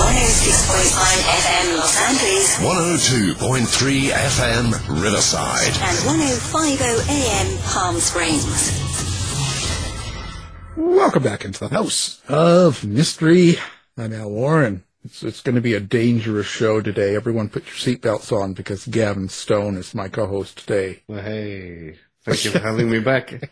106.5 FM Los Angeles 102.3 FM Riverside. and 105.0 AM Palm Springs. Welcome back into the House of Mystery. I'm Al Warren. It's, it's going to be a dangerous show today. Everyone put your seatbelts on because Gavin Stone is my co-host today. Well, hey, thank you for having me back.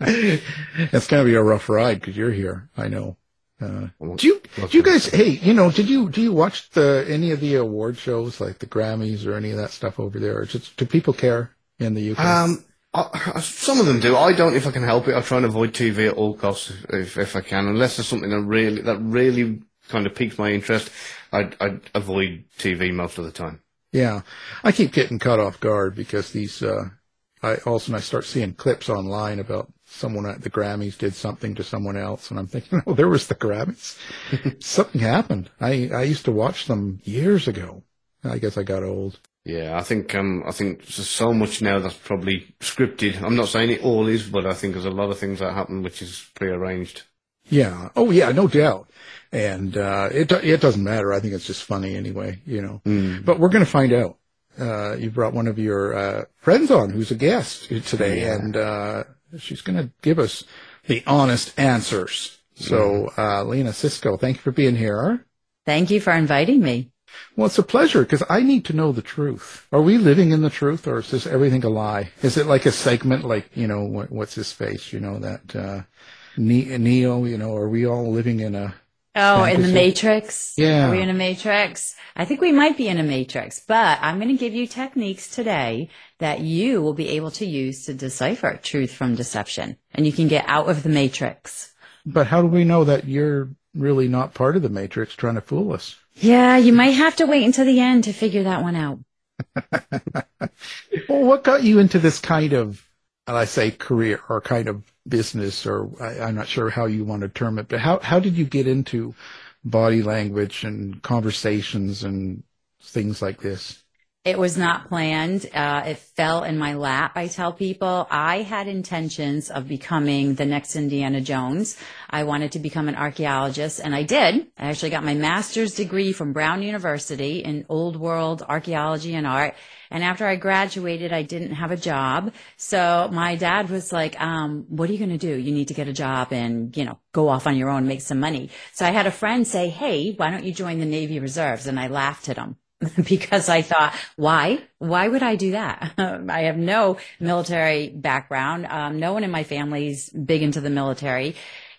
It's going to be a rough ride because you're here. I know. Uh, do you, do you guys, hey, you know, did you, do you watch the, any of the award shows like the Grammys or any of that stuff over there? Or just, do people care in the UK? um, I, some of them do. I don't if I can help it. I try and avoid TV at all costs if, if I can, unless there's something that really that really kind of piques my interest. I'd, I'd avoid TV most of the time. Yeah, I keep getting caught off guard because these. Uh, I all of a sudden I start seeing clips online about someone at the Grammys did something to someone else, and I'm thinking, oh, there was the Grammys. something happened. I I used to watch them years ago. I guess I got old. Yeah, I think um, I think there's so much now that's probably scripted. I'm not saying it all is, but I think there's a lot of things that happen which is prearranged. Yeah. Oh yeah, no doubt. And uh, it it doesn't matter. I think it's just funny anyway. You know. But we're going to find out. Uh, you brought one of your uh, friends on, who's a guest today, and uh, she's going to give us the honest answers. So, uh, Lena Sisco, thank you for being here. Thank you for inviting me. Well, it's a pleasure because I need to know the truth. Are we living in the truth, or is this everything a lie? Is it like a segment, like you know, what, what's his face? You know that uh, Neo. You know, are we all living in a? Oh, in the? Matrix? Yeah. Are we in a Matrix? I think we might be in a Matrix, but I'm going to give you techniques today that you will be able to use to decipher truth from deception. And you can get out of the Matrix. But how do we know that you're really not part of the Matrix trying to fool us? Yeah, you might have to wait until the end to figure that one out. Well, what got you into this kind of, and I say career or kind of business, or I, I'm not sure how you want to term it, but how, how did you get into body language and conversations and things like this? It was not planned. Uh, it fell in my lap. I tell people I had intentions of becoming the next Indiana Jones. I wanted to become an archaeologist and I did. I actually got my master's degree from Brown University in old world archaeology and art. And after I graduated, I didn't have a job. So my dad was like, um, what are you going to do? You need to get a job and, you know, go off on your own, make some money. So I had a friend say, Hey, why don't you join the Navy Reserves? And I laughed at him. because I thought, why? Why would I do that? I have no military background. Um, no one in my family's big into the military.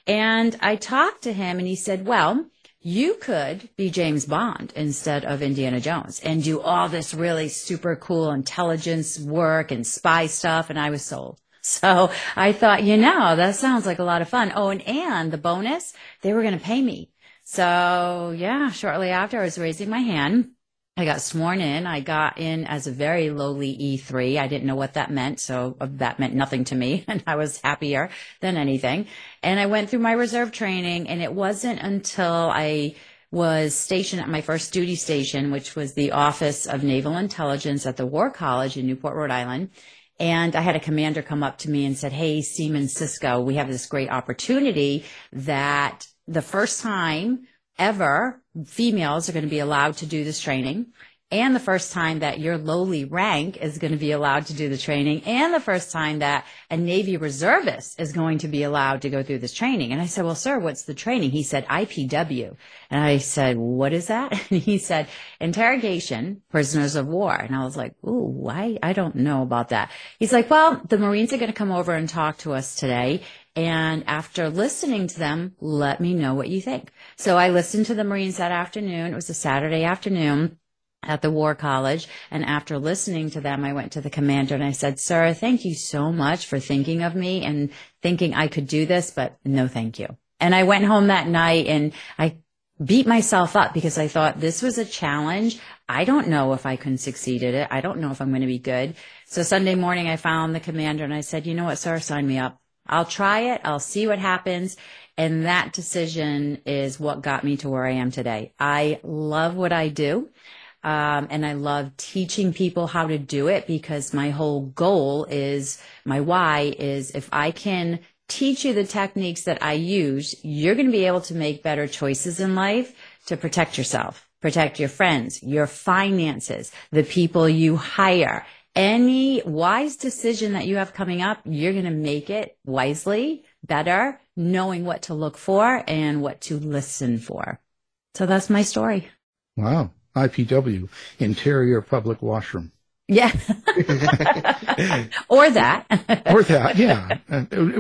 And I talked to him and he said, well, you could be James Bond instead of Indiana Jones and do all this really super cool intelligence work and spy stuff. And I was sold. So I thought, you know, that sounds like a lot of fun. Oh, and, and the bonus, they were going to pay me. So yeah, shortly after I was raising my hand, I got sworn in. I got in as a very lowly E3. I didn't know what that meant. So uh, that meant nothing to me. And I was happier than anything. And I went through my reserve training and it wasn't until I was stationed at my first duty station, which was the Office of Naval Intelligence at the War College in Newport, Rhode Island. And I had a commander come up to me and said, Hey, Seaman Sisco, we have this great opportunity that the first time ever females are going to be allowed to do this training and the first time that your lowly rank is going to be allowed to do the training and the first time that a Navy reservist is going to be allowed to go through this training. And I said, well, sir, what's the training? He said, IPW. And I said, what is that? And he said, interrogation, prisoners of war. And I was like, ooh, why? I don't know about that. He's like, well, the Marines are going to come over and talk to us today. And after listening to them, let me know what you think. So I listened to the Marines that afternoon. It was a Saturday afternoon at the War College. And after listening to them, I went to the commander and I said, Sir, thank you so much for thinking of me and thinking I could do this, but no, thank you. And I went home that night and I beat myself up because I thought this was a challenge. I don't know if I can succeed at it. I don't know if I'm going to be good. So Sunday morning, I found the commander and I said, you know what, sir, sign me up. I'll try it. I'll see what happens. And that decision is what got me to where I am today. I love what I do. Um, and I love teaching people how to do it because my whole goal is my why is if I can teach you the techniques that I use, you're going to be able to make better choices in life to protect yourself, protect your friends, your finances, the people you hire. Any wise decision that you have coming up, you're going to make it wisely, better, knowing what to look for and what to listen for. So that's my story. Wow. IPW, interior public washroom. Yeah. or that. or that, yeah.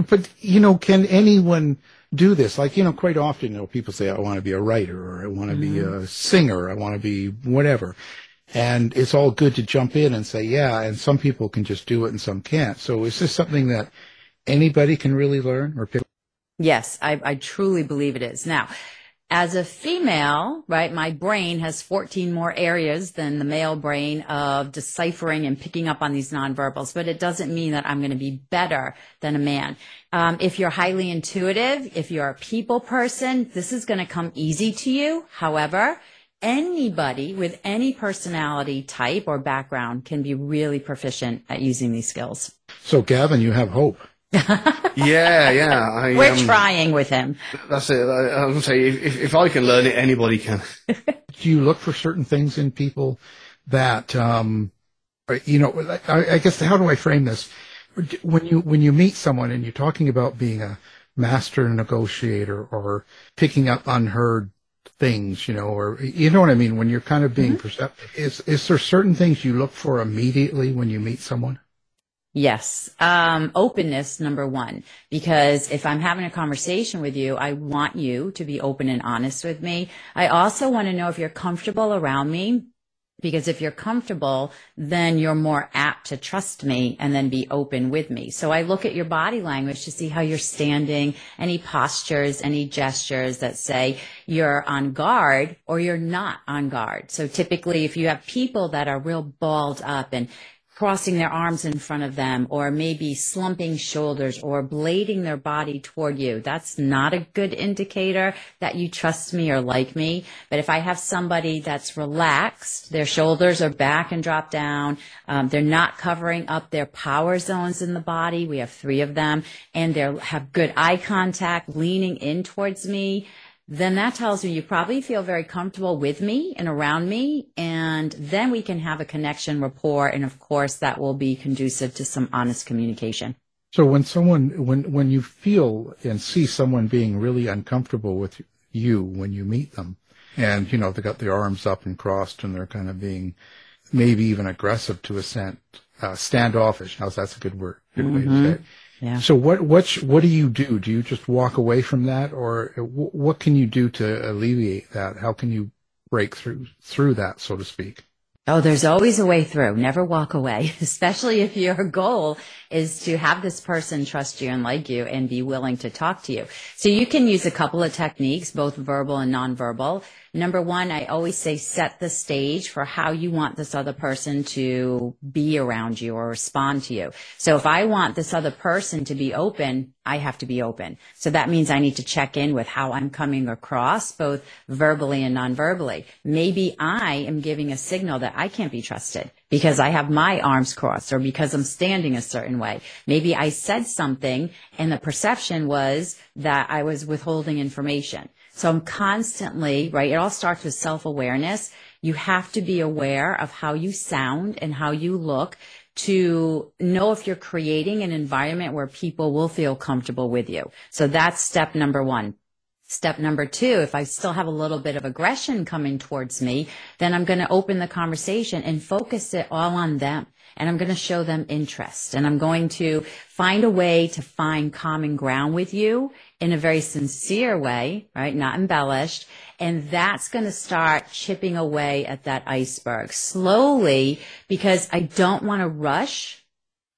But, you know, can anyone do this? Like, you know, quite often, you know, people say, I want to be a writer or I want to mm-hmm. be a singer. I want to be whatever. And it's all good to jump in and say, yeah. And some people can just do it and some can't. So is this something that anybody can really learn or pick? Yes, I, I truly believe it is. Now, as a female, right, my brain has 14 more areas than the male brain of deciphering and picking up on these nonverbals, but it doesn't mean that I'm going to be better than a man. Um, if you're highly intuitive, if you're a people person, this is going to come easy to you. However, anybody with any personality type or background can be really proficient at using these skills. So, Gavin, you have hope yeah, yeah. I, We're um, trying with him. That's it. I, I was going to say, if, if I can learn it, anybody can. Do you look for certain things in people that, um, you know, I, I guess how do I frame this? When you when you meet someone and you're talking about being a master negotiator or picking up unheard things, you know, or you know what I mean. When you're kind of being mm-hmm. perceptive, is is there certain things you look for immediately when you meet someone? Yes. Um, openness, number one, because if I'm having a conversation with you, I want you to be open and honest with me. I also want to know if you're comfortable around me. Because if you're comfortable, then you're more apt to trust me and then be open with me. So I look at your body language to see how you're standing, any postures, any gestures that say you're on guard or you're not on guard. So typically if you have people that are real balled up and crossing their arms in front of them or maybe slumping shoulders or blading their body toward you. That's not a good indicator that you trust me or like me. But if I have somebody that's relaxed, their shoulders are back and drop down, um, they're not covering up their power zones in the body. We have three of them and they have good eye contact, leaning in towards me then that tells me you probably feel very comfortable with me and around me. And then we can have a connection, rapport. And of course, that will be conducive to some honest communication. So when someone, when, when you feel and see someone being really uncomfortable with you when you meet them and, you know, they got their arms up and crossed and they're kind of being maybe even aggressive to a scent, uh, standoffish. How's that's a good word, good mm-hmm. way to mm-hmm. say it Yeah. So what what what do you do? Do you just walk away from that, or what can you do to alleviate that? How can you break through through that, so to speak? Oh, there's always a way through. Never walk away, especially if your goal is to have this person trust you and like you and be willing to talk to you. So you can use a couple of techniques, both verbal and nonverbal. Number one, I always say set the stage for how you want this other person to be around you or respond to you. So if I want this other person to be open, I have to be open. So that means I need to check in with how I'm coming across, both verbally and non-verbally. Maybe I am giving a signal that I can't be trusted because I have my arms crossed or because I'm standing a certain way. Maybe I said something and the perception was that I was withholding information. So I'm constantly, right? It all starts with self-awareness. You have to be aware of how you sound and how you look to know if you're creating an environment where people will feel comfortable with you. So that's step number one. Step number two, if I still have a little bit of aggression coming towards me, then I'm going to open the conversation and focus it all on them. And I'm going to show them interest and I'm going to find a way to find common ground with you in a very sincere way, right? Not embellished. And that's going to start chipping away at that iceberg slowly because I don't want to rush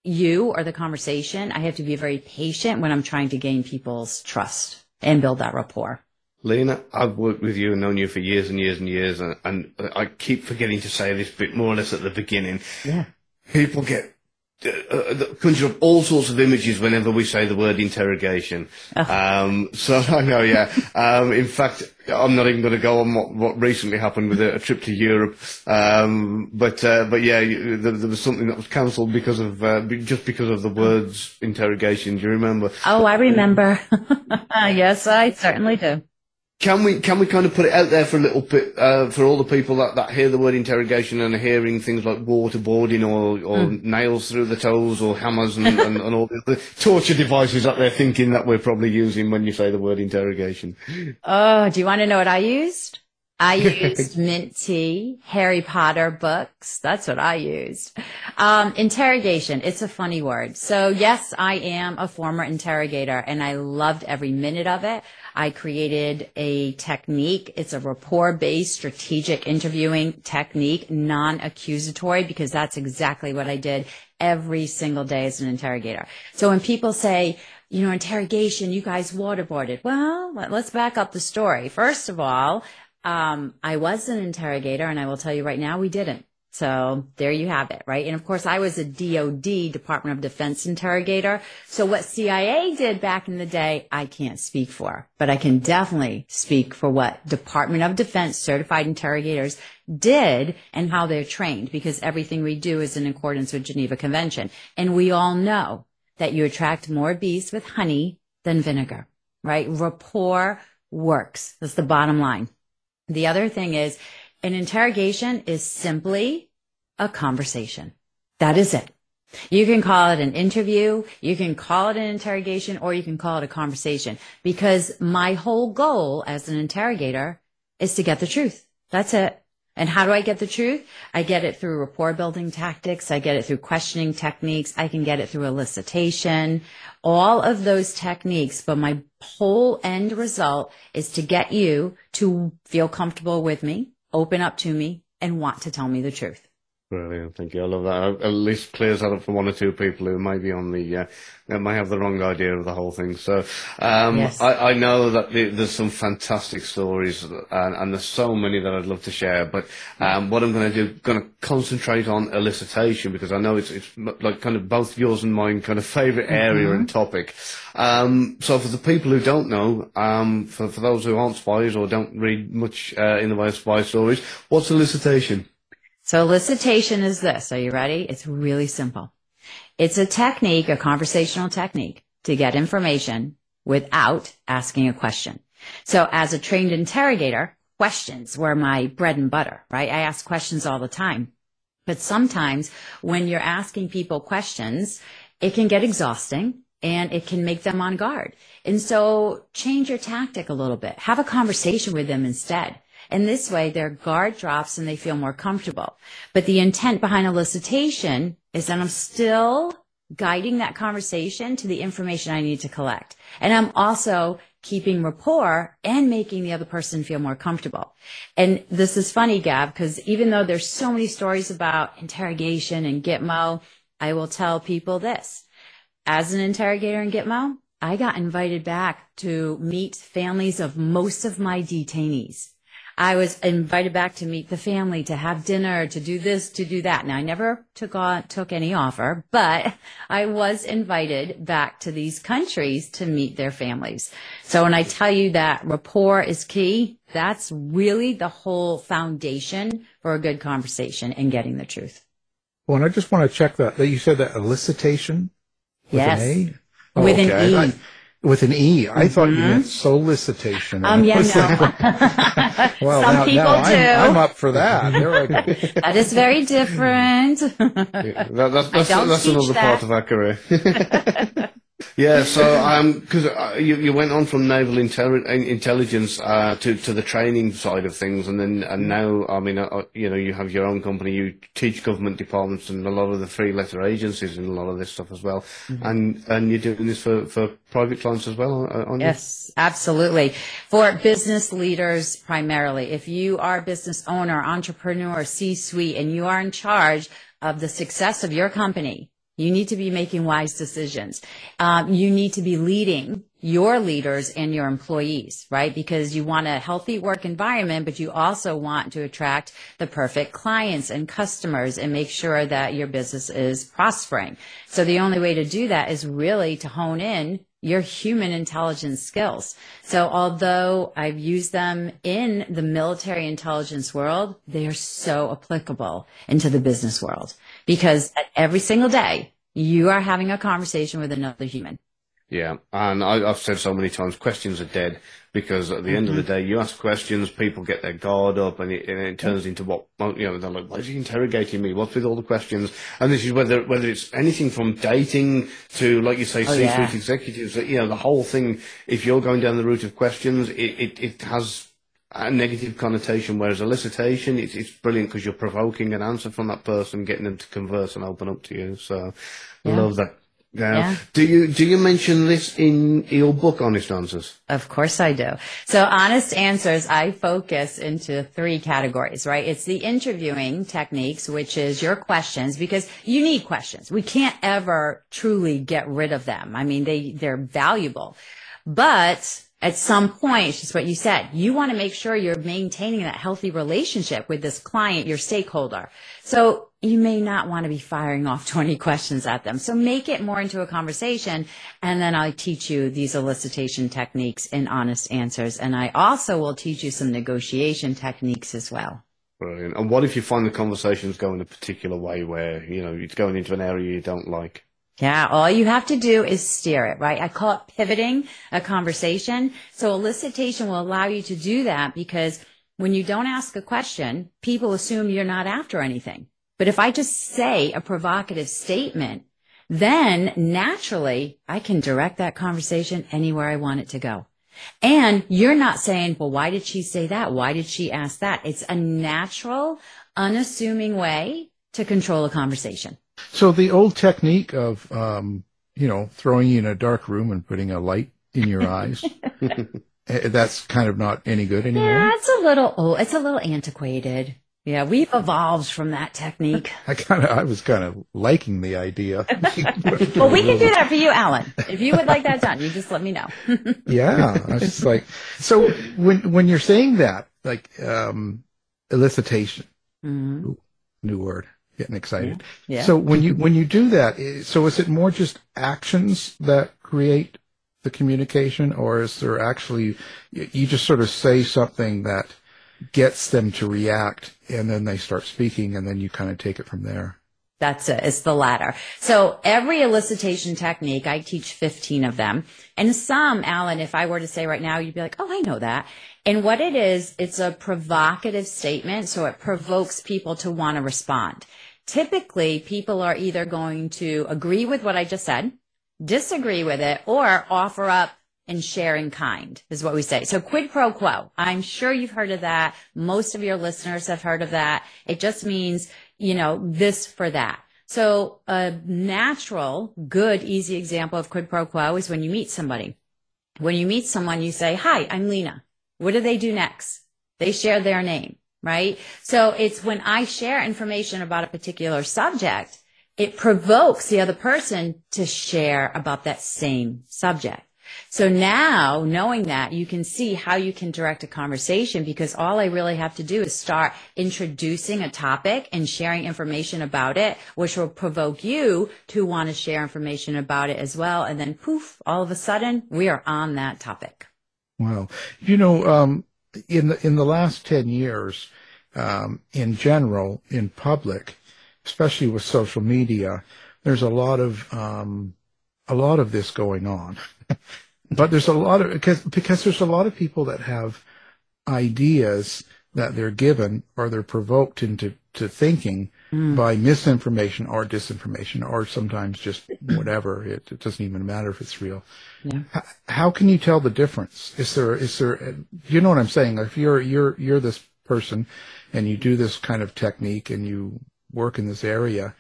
you or the conversation. I have to be very patient when I'm trying to gain people's trust and build that rapport. Lena, I've worked with you and known you for years and years and years, and, and I keep forgetting to say this bit more or less at the beginning. Yeah. People get uh, uh, conjure up all sorts of images whenever we say the word interrogation. Oh. Um, so I know, yeah. Um, in fact, I'm not even going to go on what, what recently happened with a, a trip to Europe. Um, but uh, but yeah, you, there, there, was something that was cancelled because of uh, just because of the words interrogation. Do you remember? Oh, I remember. yes, I certainly do. Can we can we kind of put it out there for a little bit uh, for all the people that, that hear the word interrogation and are hearing things like waterboarding or, or mm. nails through the toes or hammers and, and, and, all the torture devices that they're thinking that we're probably using when you say the word interrogation? Oh, do you want to know what I used? I used mint tea, Harry Potter books. That's what I used. Um, interrogation. It's a funny word. So yes, I am a former interrogator and I loved every minute of it. I created a technique. It's a rapport based strategic interviewing technique, non-accusatory, because that's exactly what I did every single day as an interrogator. So when people say, you know, interrogation, you guys waterboarded. Well, let's back up the story. First of all, um, I was an interrogator and I will tell you right now, we didn't. So there you have it, right? And of course, I was a DOD, Department of Defense interrogator. So what CIA did back in the day, I can't speak for, but I can definitely speak for what Department of Defense certified interrogators did and how they're trained because everything we do is in accordance with Geneva Convention. And we all know that you attract more bees with honey than vinegar, right? Rapport works. That's the bottom line. The other thing is an interrogation is simply a conversation. That is it. You can call it an interview, you can call it an interrogation, or you can call it a conversation because my whole goal as an interrogator is to get the truth. That's it. And how do I get the truth? I get it through rapport building tactics. I get it through questioning techniques. I can get it through elicitation, all of those techniques. But my whole end result is to get you to feel comfortable with me, open up to me and want to tell me the truth. Brilliant, thank you. I love that. At least clears that up for one or two people who may be on the, uh, that might have the wrong idea of the whole thing. So, um, yes. I, I, know that there's some fantastic stories and, and, there's so many that I'd love to share. But um, what I'm going to do, going to concentrate on elicitation because I know it's it's like kind of both yours and mine kind of favorite area mm-hmm. and topic. Um, so for the people who don't know, um, for for those who aren't spies or don't read much uh, in the way of spy stories, what's elicitation? So elicitation is this. Are you ready? It's really simple. It's a technique, a conversational technique to get information without asking a question. So as a trained interrogator, questions were my bread and butter, right? I ask questions all the time. But sometimes when you're asking people questions, it can get exhausting and it can make them on guard. And so change your tactic a little bit. Have a conversation with them instead. And this way their guard drops and they feel more comfortable. But the intent behind elicitation is that I'm still guiding that conversation to the information I need to collect. And I'm also keeping rapport and making the other person feel more comfortable. And this is funny, Gab, because even though there's so many stories about interrogation and Gitmo, I will tell people this. As an interrogator in Gitmo, I got invited back to meet families of most of my detainees. I was invited back to meet the family, to have dinner, to do this, to do that. Now I never took on, took any offer, but I was invited back to these countries to meet their families. So when I tell you that rapport is key, that's really the whole foundation for a good conversation and getting the truth. Well, and I just want to check that, that you said that elicitation with Yes. an A? Oh, With an oh, okay. I E. thought- with an E. I thought you meant solicitation. Um, yeah, no. well, Some now, people now do. I'm, I'm up for that. There I go. That is very different. Yeah, that, that's I that's, don't that's teach another that. part of our career. yeah, so um, because uh, you you went on from naval intelli- intelligence uh, to to the training side of things, and then and now I mean uh, you know you have your own company, you teach government departments and a lot of the three letter agencies and a lot of this stuff as well, Mm-hmm. and and you're doing this for for private clients as well, uh, aren't you? Yes, absolutely. For business leaders primarily, if you are a business owner, entrepreneur, C-suite, and you are in charge of the success of your company, you need to be making wise decisions. Um, you need to be leading your leaders and your employees, right? Because you want a healthy work environment, but you also want to attract the perfect clients and customers and make sure that your business is prospering. So the only way to do that is really to hone in your human intelligence skills. So although I've used them in the military intelligence world, they are so applicable into the business world because every single day you are having a conversation with another human. Yeah, and I, I've said so many times, questions are dead because at the end of the mm-hmm. day, you ask questions, people get their guard up, and it, and it turns into what you know. They're like, "Why is he interrogating me? What's with all the questions?" And this is whether whether it's anything from dating to, like you say, Oh, C-suite yeah. executives. You know, the whole thing. If you're going down the route of questions, it it, it has a negative connotation. Whereas elicitation, it's it's brilliant because you're provoking an answer from that person, getting them to converse and open up to you. So, I Yeah. love that. Yeah. Yeah. Do you do you mention this in your book, Honest Answers? Of course I do. So honest answers, I focus into three categories, right? It's the interviewing techniques, which is your questions, because you need questions. We can't ever truly get rid of them. I mean, they, they're valuable, but at some point, just what you said. You want to make sure you're maintaining that healthy relationship with this client, your stakeholder. So you may not want to be firing off 20 questions at them. So make it more into a conversation. And then I teach you these elicitation techniques and honest answers. And I also will teach you some negotiation techniques as well. Brilliant. And what if you find the conversation's going a particular way where, you know, it's going into an area you don't like? Yeah, all you have to do is steer it, right? I call it pivoting a conversation. So elicitation will allow you to do that because when you don't ask a question, people assume you're not after anything. But if I just say a provocative statement, then naturally I can direct that conversation anywhere I want it to go. And you're not saying, well, why did she say that? Why did she ask that? It's a natural, unassuming way to control a conversation. So the old technique of, um, you know, throwing you in a dark room and putting a light in your eyes, eh, that's kind of not any good anymore. Yeah, it's a little old. It's a little antiquated. Yeah, we've evolved from that technique. I kind of, I was kind of liking the idea. well, we can do that for you, Alan. If you would like that done, you just let me know. yeah, I was just like, so when when you're saying that, like um, elicitation, Mhm. Ooh, new word, getting excited. Mm-hmm. Yeah. So when you when you do that, so is it more just actions that create the communication, or is there actually you just sort of say something that gets them to react, and then they start speaking, and then you kind of take it from there? That's it. It's the latter. So every elicitation technique, I teach 15 of them. And some, Alan, if I were to say right now, you'd be like, oh, I know that. And what it is, it's a provocative statement. So it provokes people to want to respond. Typically, people are either going to agree with what I just said, disagree with it, or offer up and share in kind is what we say. So quid pro quo. I'm sure you've heard of that. Most of your listeners have heard of that. It just means, you know, this for that. So a natural, good, easy example of quid pro quo is when you meet somebody. When you meet someone, you say, hi, I'm Lena. What do they do next? They share their name, right? So it's when I share information about a particular subject, it provokes the other person to share about that same subject. So now knowing that you can see how you can direct a conversation because all I really have to do is start introducing a topic and sharing information about it, which will provoke you to want to share information about it as well. And then poof, all of a sudden we are on that topic. Wow. You know, um, in the, in the last 10 years, um, in general, in public, especially with social media, there's a lot of, um, a lot of this going on. but there's a lot of because because there's a lot of people that have ideas that they're given or they're provoked into to thinking mm. by misinformation or disinformation or sometimes just whatever it, it doesn't even matter if it's real yeah. how, how can you tell the difference is there is there you know what i'm saying if you're you're you're this person and you do this kind of technique and you work in this area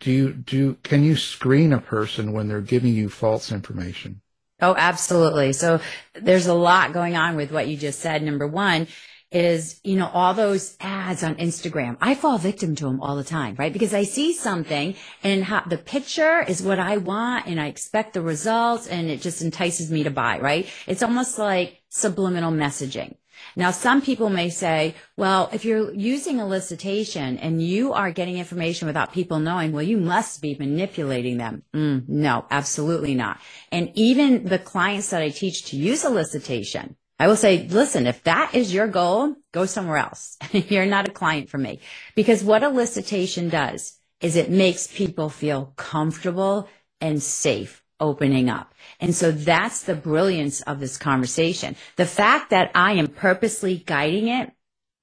do you do can you screen a person when they're giving you false information Oh, absolutely. So there's a lot going on with what you just said. Number one is, you know, all those ads on Instagram. I fall victim to them all the time, right? Because I see something and the picture is what I want and I expect the results and it just entices me to buy, right? It's almost like subliminal messaging. Now, some people may say, well, if you're using elicitation and you are getting information without people knowing, well, you must be manipulating them. Mm, no, absolutely not. And even the clients that I teach to use elicitation, I will say, listen, if that is your goal, go somewhere else. You're not a client for me. Because what elicitation does is it makes people feel comfortable and safe opening up. And so that's the brilliance of this conversation. The fact that I am purposely guiding it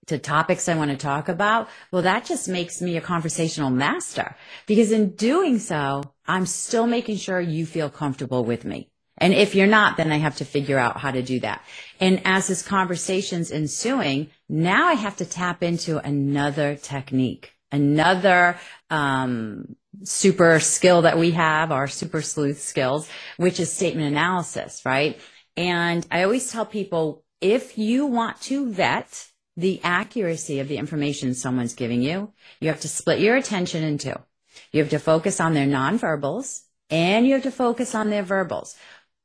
to topics I want to talk about, well, that just makes me a conversational master because in doing so, I'm still making sure you feel comfortable with me. And if you're not, then I have to figure out how to do that. And as this conversation's ensuing, now I have to tap into another technique, another, um, super skill that we have, our super sleuth skills, which is statement analysis, right? And I always tell people, if you want to vet the accuracy of the information someone's giving you, you have to split your attention in two. You have to focus on their nonverbals and you have to focus on their verbals,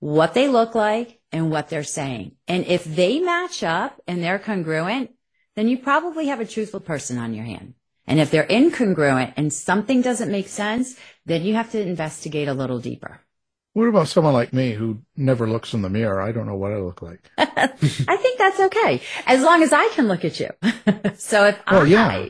what they look like and what they're saying. And if they match up and they're congruent, then you probably have a truthful person on your hand. And if they're incongruent and something doesn't make sense, then you have to investigate a little deeper. What about someone like me who never looks in the mirror? I don't know what I look like. I think that's okay. As long as I can look at you. so if oh, I yeah.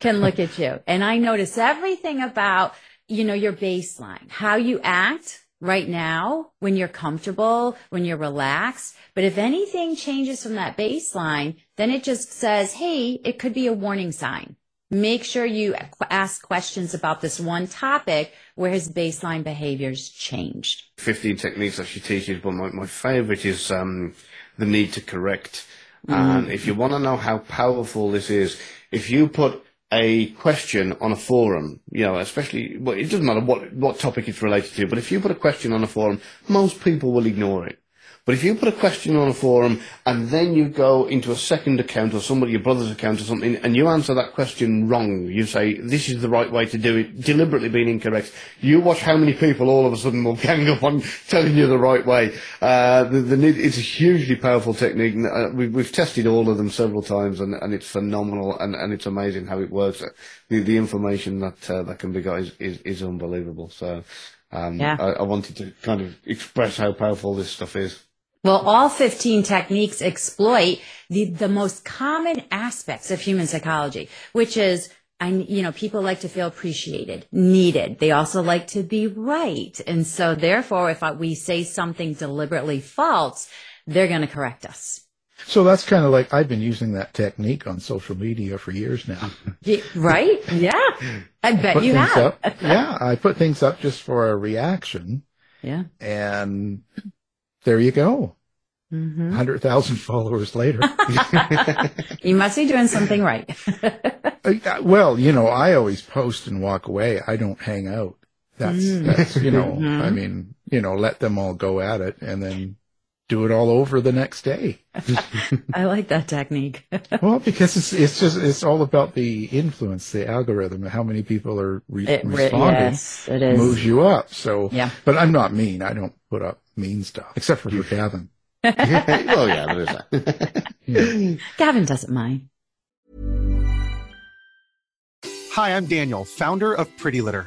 can look at you and I notice everything about, you know, your baseline, how you act right now when you're comfortable, when you're relaxed. But if anything changes from that baseline, then it just says, Hey, it could be a warning sign make sure you ask questions about this one topic where his baseline behaviors changed. 15 techniques that she teaches, but my, my favorite is um, the need to correct. Mm. And if you want to know how powerful this is, if you put a question on a forum, you know, especially, well, it doesn't matter what, what topic it's related to, but if you put a question on a forum, most people will ignore it. But if you put a question on a forum and then you go into a second account or somebody, your brother's account or something, and you answer that question wrong, you say, this is the right way to do it, deliberately being incorrect, you watch how many people all of a sudden will gang up on telling you the right way. Uh, the, the, it's a hugely powerful technique. Uh, we, we've tested all of them several times and, and it's phenomenal and, and it's amazing how it works. The, the information that, uh, that can be got is, is, is unbelievable. So, um, yeah. I, I wanted to kind of express how powerful this stuff is. Well, all 15 techniques exploit the, the most common aspects of human psychology, which is I, you know, people like to feel appreciated, needed. They also like to be right. And so therefore, if we say something deliberately false, they're going to correct us. So that's kind of like I've been using that technique on social media for years now. Right? Yeah. I bet you have. Yeah. I put things up just for a reaction. Yeah. And there you go. Mm-hmm. 100,000 followers later. you must be doing something right. Uh, well, you know, I always post and walk away. I don't hang out. That's, Mm. that's, you know, Mhm. I mean, you know, let them all go at it and then do it all over the next day. I like that technique. well, because it's, it's just, it's all about the influence, the algorithm, how many people are re- It re- responding yes, it is. moves you up. So, Yeah. but I'm not mean. I don't put up mean stuff except for for Gavin. well, yeah, there is that. Yeah. Gavin doesn't mind. Hi, I'm Daniel, founder of Pretty Litter.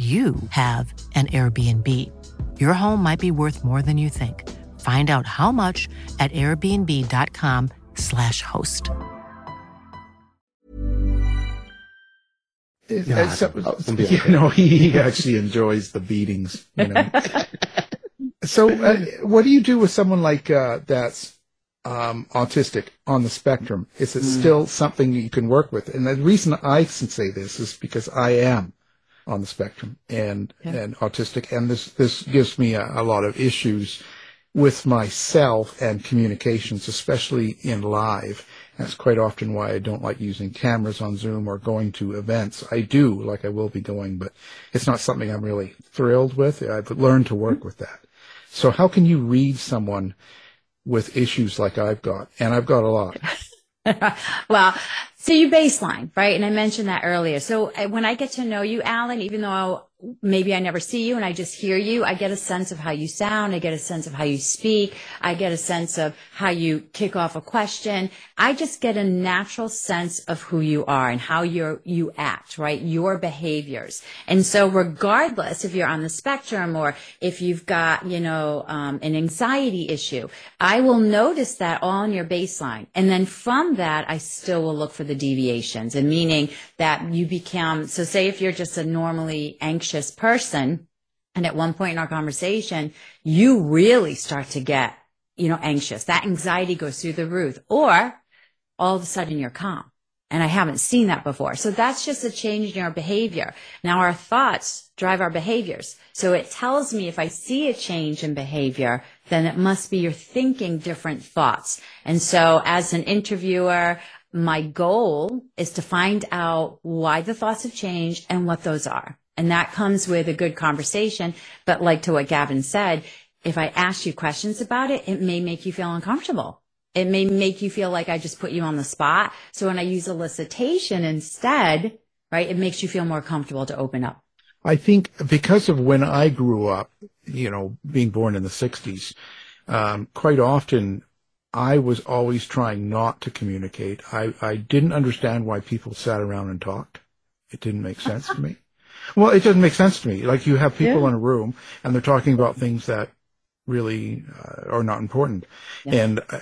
you have an Airbnb. Your home might be worth more than you think. Find out how much at airbnb.com/slash host. Uh, so- you know, he actually enjoys the beatings. You know. so, uh, what do you do with someone like uh, that's um, autistic on the spectrum? Is it still something you can work with? And the reason I can say this is because I am on the spectrum and and autistic, and this this gives me a, a lot of issues with myself and communications, especially in live. That's quite often why I don't like using cameras on Zoom or going to events. I do, like I will be going, but it's not something I'm really thrilled with. I've learned to work with that. So how can you read someone with issues like I've got? And I've got a lot. well, so you baseline, right? And I mentioned that earlier. So uh, when I get to know you, Alan, even though maybe I never see you and I just hear you, I get a sense of how you sound. I get a sense of how you speak. I get a sense of how you kick off a question. I just get a natural sense of who you are and how you're, you act, right? Your behaviors. And so regardless if you're on the spectrum or if you've got, you know, um, an anxiety issue, I will notice that all in your baseline. And then from that, I still will look for the deviations and meaning that you become, so say if you're just a normally anxious person, and at one point in our conversation, you really start to get, you know, anxious. That anxiety goes through the roof or all of a sudden you're calm. And I haven't seen that before. So that's just a change in our behavior. Now our thoughts drive our behaviors. So it tells me if I see a change in behavior, then it must be you're thinking different thoughts. And so as an interviewer, my goal is to find out why the thoughts have changed and what those are. And that comes with a good conversation. But like to what Gavin said, if I ask you questions about it, it may make you feel uncomfortable. It may make you feel like I just put you on the spot. So when I use elicitation instead, right, it makes you feel more comfortable to open up. I think because of when I grew up, you know, being born in the 60s, um, quite often I was always trying not to communicate. I, I didn't understand why people sat around and talked. It didn't make sense to me. Well, it doesn't make sense to me. Like you have people yeah. in a room and they're talking about things that really uh, are not important. Yeah. And uh,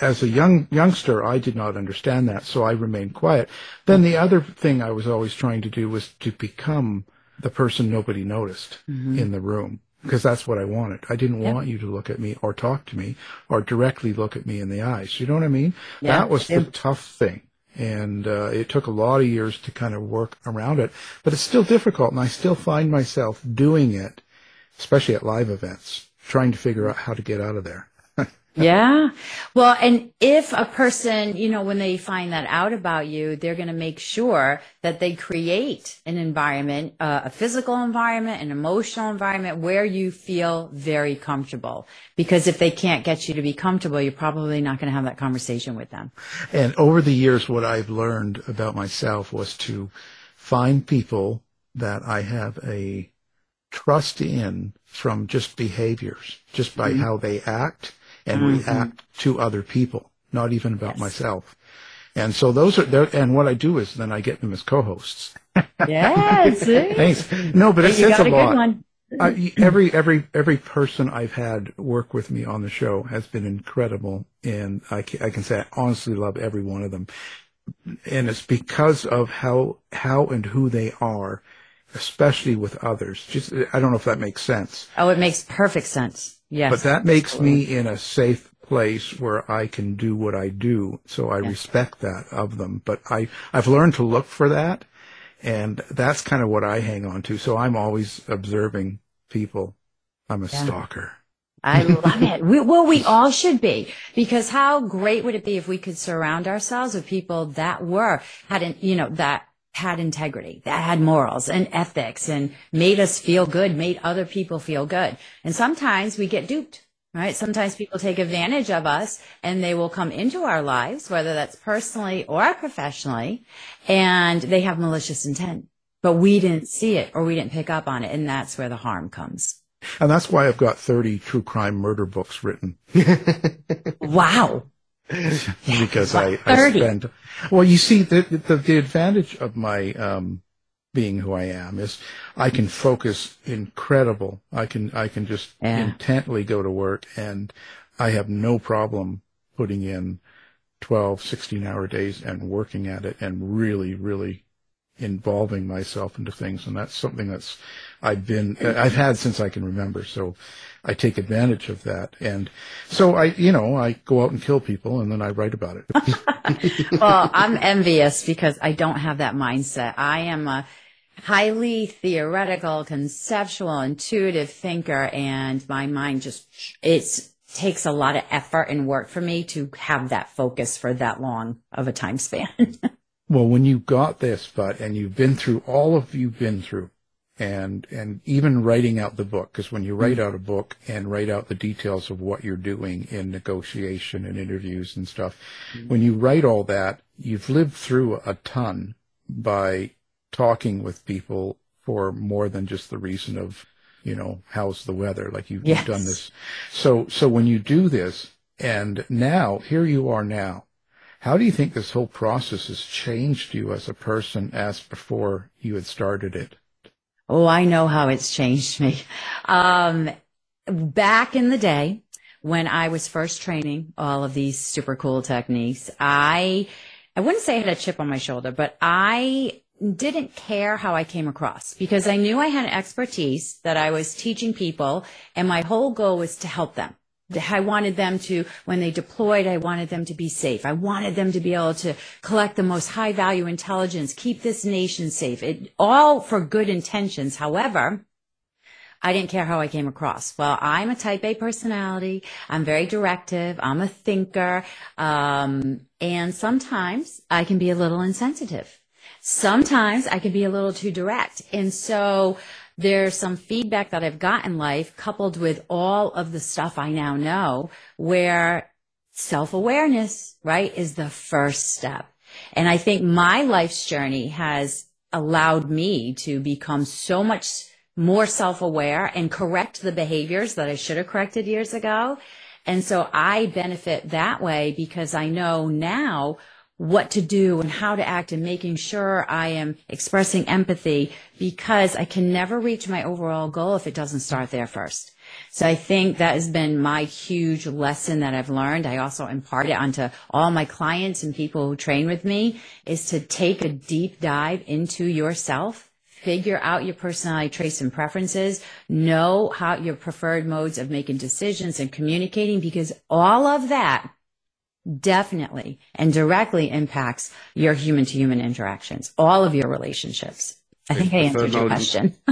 as a young youngster, I did not understand that, so I remained quiet. Then the other thing I was always trying to do was to become the person nobody noticed mm-hmm. in the room because that's what I wanted. I didn't want you to look at me or talk to me or directly look at me in the eyes. You know what I mean? Yeah. That was the tough thing. And uh, it took a lot of years to kind of work around it, but it's still difficult, and I still find myself doing it, especially at live events trying to figure out how to get out of there. Yeah. Well, and if a person, you know, when they find that out about you, they're going to make sure that they create an environment, uh, a physical environment, an emotional environment where you feel very comfortable. Because if they can't get you to be comfortable, you're probably not going to have that conversation with them. And over the years, what I've learned about myself was to find people that I have a trust in from just behaviors, just by mm-hmm. how they act and mm-hmm. react to other people, not even about yes. myself. And so those are. And what I do is then I get them as co-hosts. Yes. Thanks. No, but it says a, a lot. I, every every every person I've had work with me on the show has been incredible, and I can, I can say I honestly love every one of them, and it's because of how how and who they are especially with others. Just, I don't know if that makes sense. Oh, it makes perfect sense. Yes. But that makes me in a safe place where I can do what I do. So I yes. respect that of them. But I, I've learned to look for that. And that's kind of what I hang on to. So I'm always observing people. I'm a yeah. stalker. I love it. We, well, we all should be because how great would it be if we could surround ourselves with people that were had, you know, that had integrity, that had morals and ethics and made us feel good, made other people feel good. And sometimes we get duped, right? Sometimes people take advantage of us and they will come into our lives, whether that's personally or professionally, and they have malicious intent, but we didn't see it or we didn't pick up on it. And that's where the harm comes. And that's why I've got 30 true crime murder books written. wow. because I, I spend. Well, you see, the, the, the advantage of my um, being who I am is I can focus incredible. I can I can just yeah. intently go to work, and I have no problem putting in 12, 16 hour days and working at it and really, really involving myself into things. And that's something that's I've been I've had since I can remember. So I take advantage of that. And so I, you know, I go out and kill people and then I write about it. well, I'm envious because I don't have that mindset. I am a highly theoretical, conceptual, intuitive thinker and my mind just, it takes a lot of effort and work for me to have that focus for that long of a time span. well, when you got this, but, and you've been through all of you've been through, and and even writing out the book because when you write out a book and write out the details of what you're doing in negotiation and interviews and stuff mm-hmm. when you write all that you've lived through a ton by talking with people for more than just the reason of you know how's the weather like you've, yes. you've done this so so when you do this and now here you are now how do you think this whole process has changed you as a person as before you had started it Oh, I know how it's changed me. Um, back in the day when I was first training all of these super cool techniques, I, I wouldn't say I had a chip on my shoulder, but I didn't care how I came across because I knew I had expertise that I was teaching people and my whole goal was to help them I wanted them to, when they deployed, I wanted them to be safe. I wanted them to be able to collect the most high value intelligence, keep this nation safe. It all for good intentions. However, I didn't care how I came across. Well, I'm a type A personality. I'm very directive. I'm a thinker. Um, and sometimes I can be a little insensitive. Sometimes I can be a little too direct. And so there's some feedback that I've got in life coupled with all of the stuff I now know where self-awareness, right, is the first step. And I think my life's journey has allowed me to become so much more self-aware and correct the behaviors that I should have corrected years ago. And so I benefit that way because I know now what to do and how to act and making sure I am expressing empathy because I can never reach my overall goal if it doesn't start there first. So I think that has been my huge lesson that I've learned. I also impart it onto all my clients and people who train with me is to take a deep dive into yourself figure out your personality traits and preferences, know how your preferred modes of making decisions and communicating because all of that definitely and directly impacts your human to human interactions, all of your relationships. I think I answered your question.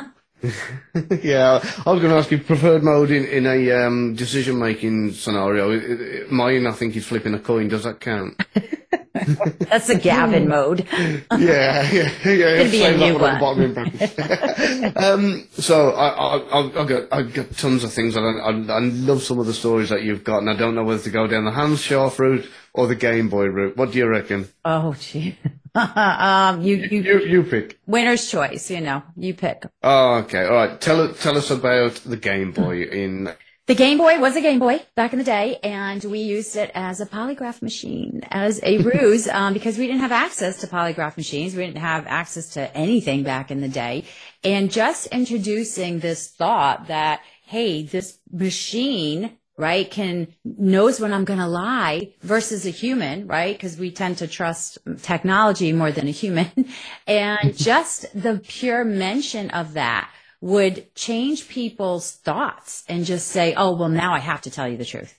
yeah, I was going to ask you preferred mode in, in a um, decision making scenario. Mine, I think, is flipping a coin. Does that count? That's a Gavin mode. yeah, yeah, yeah. Could be a new one. um, so I, I, I've got I've got tons of things, and I, I, I love some of the stories that you've got, and I don't know whether to go down the Hanns Scharff route or the Game Boy route. What do you reckon? Oh, gee. um, you, you, you, you pick. Winner's choice, you know, you pick. Oh, okay. All right. Tell, tell us about the Game Boy in the Game Boy was a Game Boy back in the day, and we used it as a polygraph machine, as a ruse, um, because we didn't have access to polygraph machines. We didn't have access to anything back in the day. And just introducing this thought that, hey, this machine, right, can, knows when I'm going to lie versus a human, right? Because we tend to trust technology more than a human. and just the pure mention of that would change people's thoughts and just say, oh, well, now I have to tell you the truth.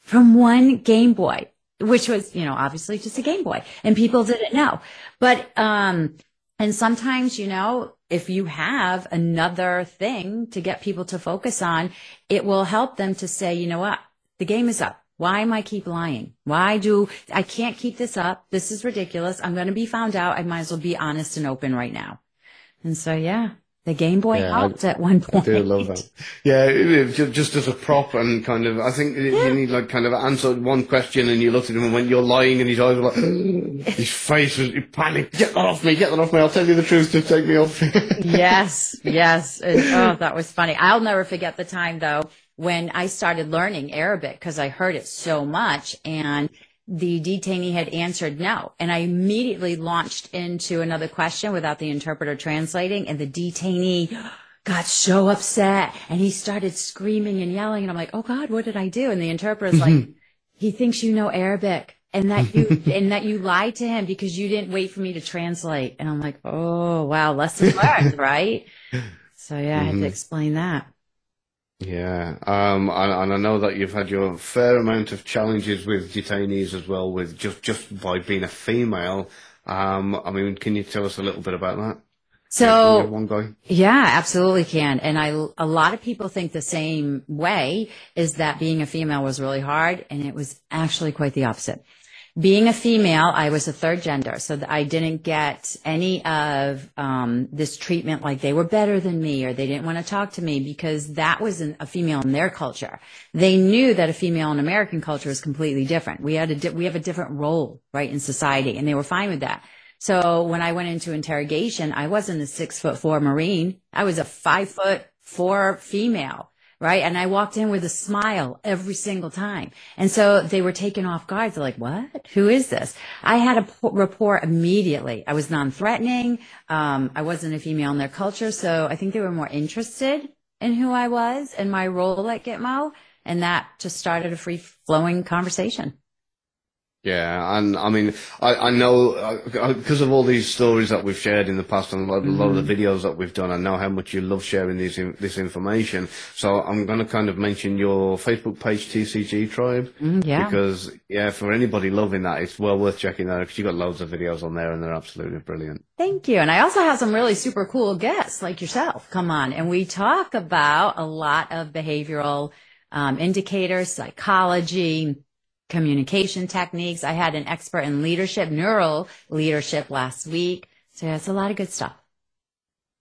From one Game Boy, which was, you know, obviously just a Game Boy and people didn't know. But, um, and sometimes, you know, if you have another thing to get people to focus on, it will help them to say, you know what? The game is up. Why am I keep lying? Why do I can't keep this up? This is ridiculous. I'm going to be found out. I might as well be honest and open right now. And so, yeah, the Game Boy yeah, helped I, at one point. I do love that. Yeah, just as a prop and kind of, I think yeah. you need like kind of answer one question and you looked at him and went, you're lying and his eyes were like, his face was, he panicked, get that off me, get that off me, I'll tell you the truth to take me off. yes, yes. oh, that was funny. I'll never forget the time though when I started learning Arabic because I heard it so much and the detainee had answered no. And I immediately launched into another question without the interpreter translating and the detainee got so upset and he started screaming and yelling and I'm like, Oh God, what did I do? And the interpreter's like, he thinks you know Arabic and that you, and that you lied to him because you didn't wait for me to translate. And I'm like, Oh wow, lesson learned, right? So yeah, I had to mm-hmm. explain that. Yeah, um, and, and, I know that you've had your fair amount of challenges with detainees as well, with just just by being a female. Um, I mean, can you tell us a little bit about that? So, one guy. Yeah, absolutely can. And I, a lot of people think the same way is that being a female was really hard, and it was actually quite the opposite being a female, I was a third gender, so I didn't get any of um, this treatment like they were better than me or they didn't want to talk to me because that was a female in their culture. They knew that a female in American culture is completely different. We had a di- we have a different role, right, in society, and they were fine with that. So when I went into interrogation, I wasn't a six foot four Marine. I was a five foot four female right? And I walked in with a smile every single time. And so they were taken off guard. They're like, what? Who is this? I had a rapport immediately. I was non-threatening. Um, I wasn't a female in their culture. So I think they were more interested in who I was and my role at Gitmo. And that just started a free flowing conversation. Yeah, and I mean, I, I know because of all these stories that we've shared in the past and a lot, a lot of the Mm-hmm. videos that we've done. I know how much you love sharing these in, this information. So I'm going to kind of mention your Facebook page, TCG Tribe, Mm, yeah. because yeah, for anybody loving that, it's well worth checking out because you've got loads of videos on there and they're absolutely brilliant. Thank you. And I also have some really super cool guests like yourself come on and we talk about a lot of behavioral um, indicators, psychology, communication techniques. I had an expert in leadership, neural leadership last week. So yeah, it's a lot of good stuff.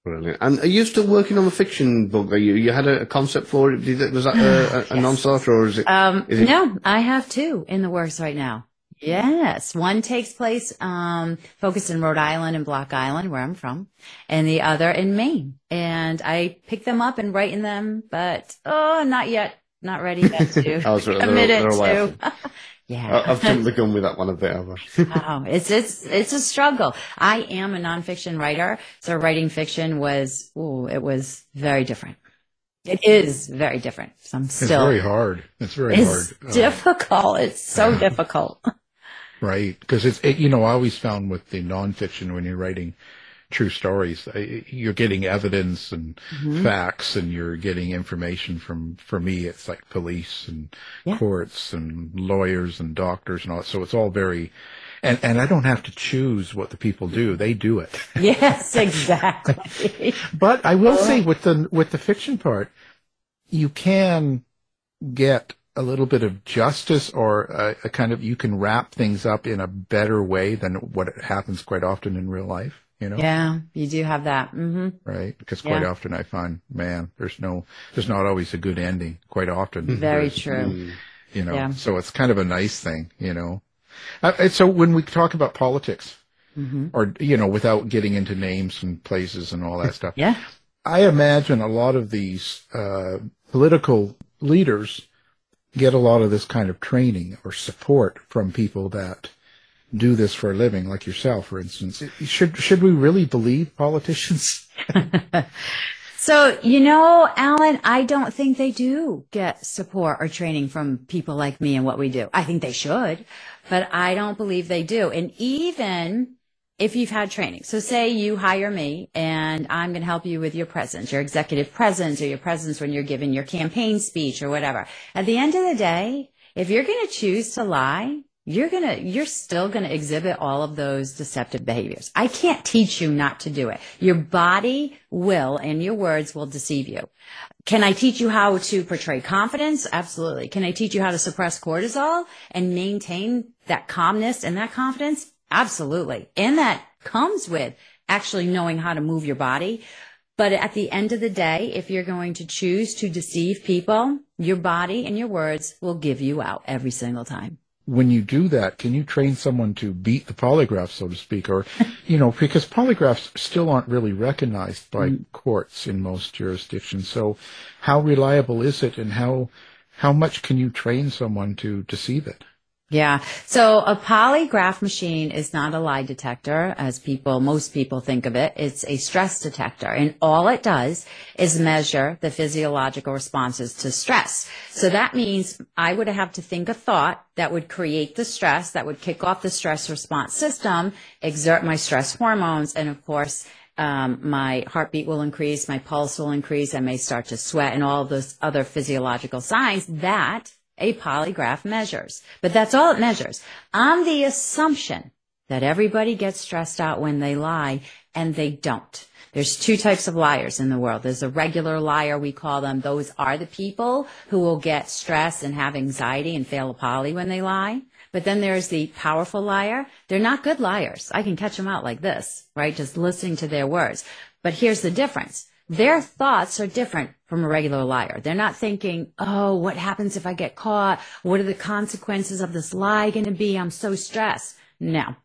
Brilliant. And are you still working on the fiction book? Are you you had a, a concept for it? Did was that a, a, a non-starter or is it? Um, is it no, I have two in the works right now. Yes. One takes place, um, focused in Rhode Island and Block Island, where I'm from, and the other in Maine. And I pick them up and write in them, but, oh, not yet. Not ready yet to Oh, so they're- they're away to. yeah. I- I've jumped the gun with that one a bit, have I? oh, it's it's it's a struggle. I am a nonfiction writer, so writing fiction was ooh, it was very different. It is very different. So I'm still It's very hard. It's very it's hard. Uh, difficult. It's so difficult. Right, because it's it, you know I always found with the nonfiction when you're writing true stories, you're getting evidence and Mhm. facts, and you're getting information from. For me, it's like police and Yeah. courts and lawyers and doctors and all. So it's all very, and and I don't have to choose what the people do; they do it. yes, exactly. But I will say with the with the fiction part, you can get a little bit of justice or a, a kind of you can wrap things up in a better way than what happens quite often in real life. You know, Yeah, you do have that. hmm right? Because quite Yeah. often I find, man, there's no, there's not always a good ending. Quite often, Very true. You know, Yeah. so it's kind of a nice thing. You know, uh, and so when we talk about politics, Mhm. or you know, without getting into names and places and all that stuff, Yeah. I imagine a lot of these uh, political leaders get a lot of this kind of training or support from people that do this for a living, like yourself, for instance. Should should we really believe politicians? So, you know, Alan, I don't think they do get support or training from people like me and what we do. I think they should, but I don't believe they do. And even if you've had training, so say you hire me and I'm going to help you with your presence, your executive presence or your presence when you're giving your campaign speech or whatever. At the end of the day, if you're going to choose to lie, you're going to, you're still going to exhibit all of those deceptive behaviors. I can't teach you not to do it. Your body will and your words will deceive you. Can I teach you how to portray confidence? Absolutely. Can I teach you how to suppress cortisol and maintain that calmness and that confidence? Absolutely. And that comes with actually knowing how to move your body. But at the end of the day, if you're going to choose to deceive people, your body and your words will give you out every single time. When you do that, can you train someone to beat the polygraph, so to speak, or you know, because polygraphs still aren't really recognized by mm. courts in most jurisdictions. So, how reliable is it, and how how much can you train someone to deceive it? Yeah. So a polygraph machine is not a lie detector as people, most people think of it. It's a stress detector and all it does is measure the physiological responses to stress. So that means I would have to think a thought that would create the stress, that would kick off the stress response system, exert my stress hormones, and of course, um, my heartbeat will increase, my pulse will increase, I may start to sweat and all those other physiological signs that a polygraph measures. But that's all it measures. On the assumption that everybody gets stressed out when they lie, and they don't. There's two types of liars in the world. There's a regular liar, we call them. Those are the people who will get stressed and have anxiety and fail a poly when they lie. But then there's the powerful liar. They're not good liars. I can catch them out like this, right? Just listening to their words. But here's the difference. Their thoughts are different from a regular liar. They're not thinking, oh, what happens if I get caught? What are the consequences of this lie going to be? I'm so stressed. No.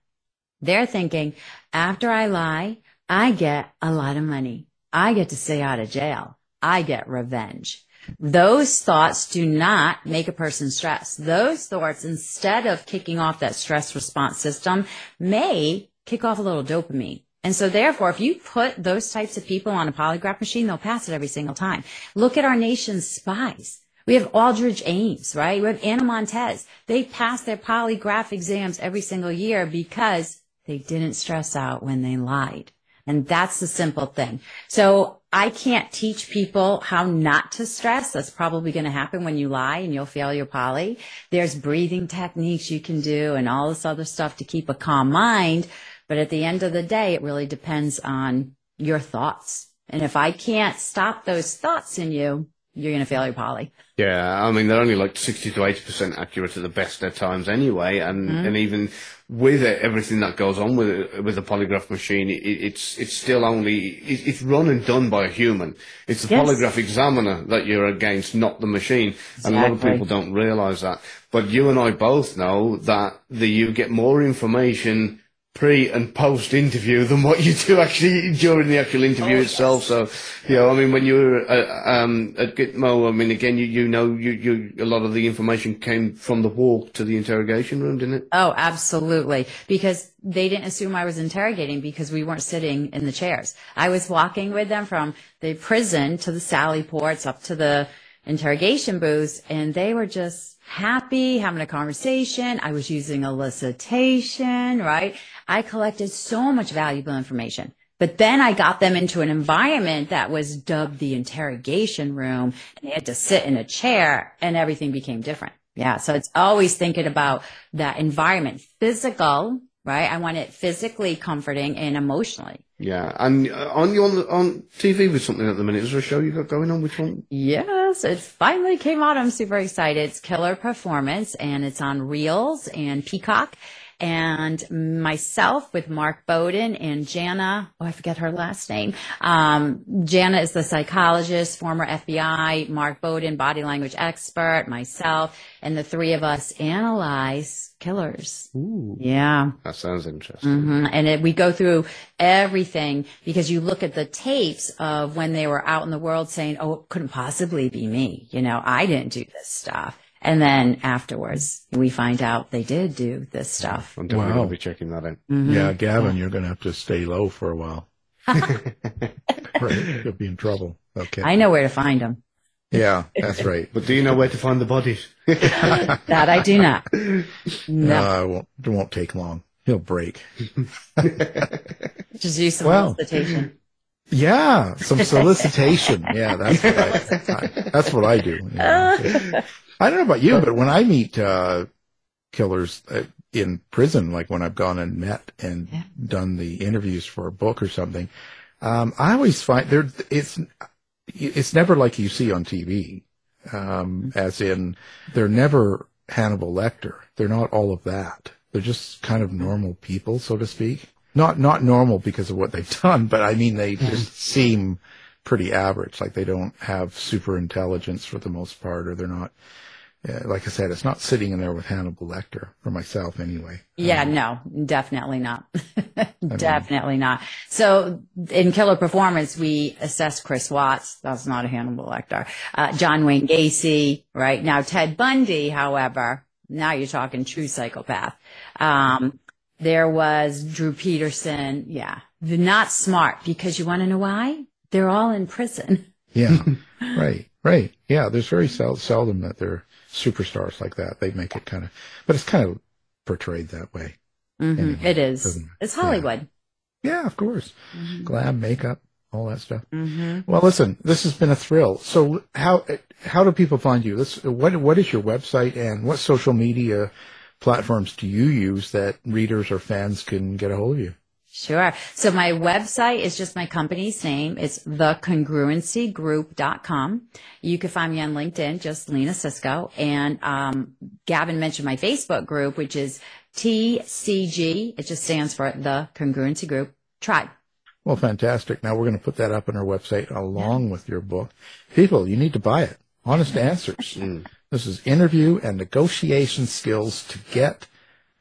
They're thinking, after I lie, I get a lot of money. I get to stay out of jail. I get revenge. Those thoughts do not make a person stress. Those thoughts, instead of kicking off that stress response system, may kick off a little dopamine. And so therefore, if you put those types of people on a polygraph machine, they'll pass it every single time. Look at our nation's spies, We have Aldrich Ames, right? We have Ana Montes. They pass their polygraph exams every single year because they didn't stress out when they lied. And that's the simple thing. So I can't teach people how not to stress. That's probably going to happen when you lie and you'll fail your poly. There's breathing techniques you can do and all this other stuff to keep a calm mind. But at the end of the day, it really depends on your thoughts. And if I can't stop those thoughts in you, you're going to fail your poly. Yeah, I mean they're only like sixty to eighty percent accurate at the best at times anyway, and Mhm. and even with it, everything that goes on with it, with the polygraph machine, it, it's it's still only it, it's run and done by a human. It's the Yes. polygraph examiner that you're against, not the machine. And a lot of people don't realise that. But you and I both know that the you get more information pre and post interview than what you do actually during the actual interview itself. So, you know, I mean, when you were uh, um, at Gitmo, I mean, again, you, you know, you, you, a lot of the information came from the walk to the interrogation room, didn't it? Oh, absolutely. Because they didn't assume I was interrogating because we weren't sitting in the chairs. I was walking with them from the prison to the Sally ports up to the interrogation booths and they were just happy having a conversation. I was using elicitation, right? I collected so much valuable information. But then I got them into an environment that was dubbed the interrogation room and they had to sit in a chair and everything became different. Yeah. So it's always thinking about that environment, physical, right? I want it physically comforting and emotionally. Yeah. And uh, on you on, the, on TV with something at the minute? Is there a show you got going on? Which one? Yes, it finally came out. I'm super excited. It's Killer Performance and it's on Reelz and Peacock. And myself with Mark Bowden and Jana, oh, I forget her last name. Um, Jana is the psychologist, former FBI, Mark Bowden, body language expert, myself, and the three of us analyze killers. Ooh. Yeah. That sounds interesting. hmm And it, we go through everything because you look at the tapes of when they were out in the world saying, "Oh, it couldn't possibly be me." You know, I didn't do this stuff. And then afterwards, we find out they did do this stuff. I'm definitely Wow. going to be checking that out. Mhm. Yeah, Gavin, you're going to have to stay low for a while. right, you'll be in trouble. Okay. I know where to find them. Yeah, that's right. But do you know where to find the bodies? That I do not. No, Uh, it won't, it won't take long. He'll break. just use some Well. solicitation. Yeah, some solicitation. Yeah, that's what I, I- that's what I do. you know. I don't know about you, but when I meet uh, killers uh, in prison, like when I've gone and met and done the interviews for a book or something, um, I always find there it's it's never like you see on TV. Um, as in, they're never Hannibal Lecter. They're not all of that. They're just kind of normal people, so to speak. Not not normal because of what they've done, but I mean they just seem pretty average. Like they don't have super intelligence for the most part, or they're not. Like I said, it's not sitting in there with Hannibal Lecter for myself anyway. Yeah, no, definitely not. definitely not. So in Killer Performance, we assess Chris Watts. That's not a Hannibal Lecter. Uh, John Wayne Gacy, right? Now Ted Bundy, however, now you're talking true psychopath. Um, there was Drew Peterson. Yeah. They're not smart because you want to know why? They're all in prison. Yeah, right, right. Yeah, there's very sel- seldom that they're superstars like that. They make it kind of, but it's kind of portrayed that way. Mhm. Anyway, It is. doesn't- It's Hollywood. Yeah, of course. Glam, makeup, all that stuff. Mm-hmm. Well, listen, this has been a thrill. So, how how do people find you? This what what is your website and what social media platforms do you use that readers or fans can get a hold of you? Sure. So my website is just my company's name. It's thecongruencygroup.com. You can find me on LinkedIn, just Lena Sisco. And um, Gavin mentioned my Facebook group, which is TCG. It just stands for the Congruency Group Tribe. Well, fantastic. Now we're going to put that up on our website along with your book. People, you need to buy it. Honest answers. This is interview and negotiation skills to get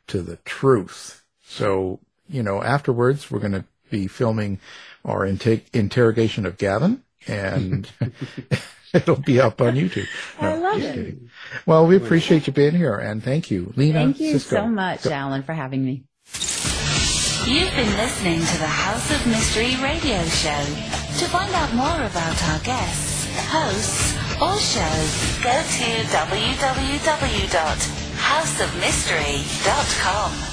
to the truth. So, you know, afterwards we're going to be filming our inte- interrogation of Gavin and it'll be up on YouTube. I love just it. kidding. Well, we appreciate you being here and thank you, Lena. Thank you Sisco. so much, Alan, for having me. You've been listening to the House of Mystery radio show. To find out more about our guests, hosts, or shows, go to www.houseofmystery.com.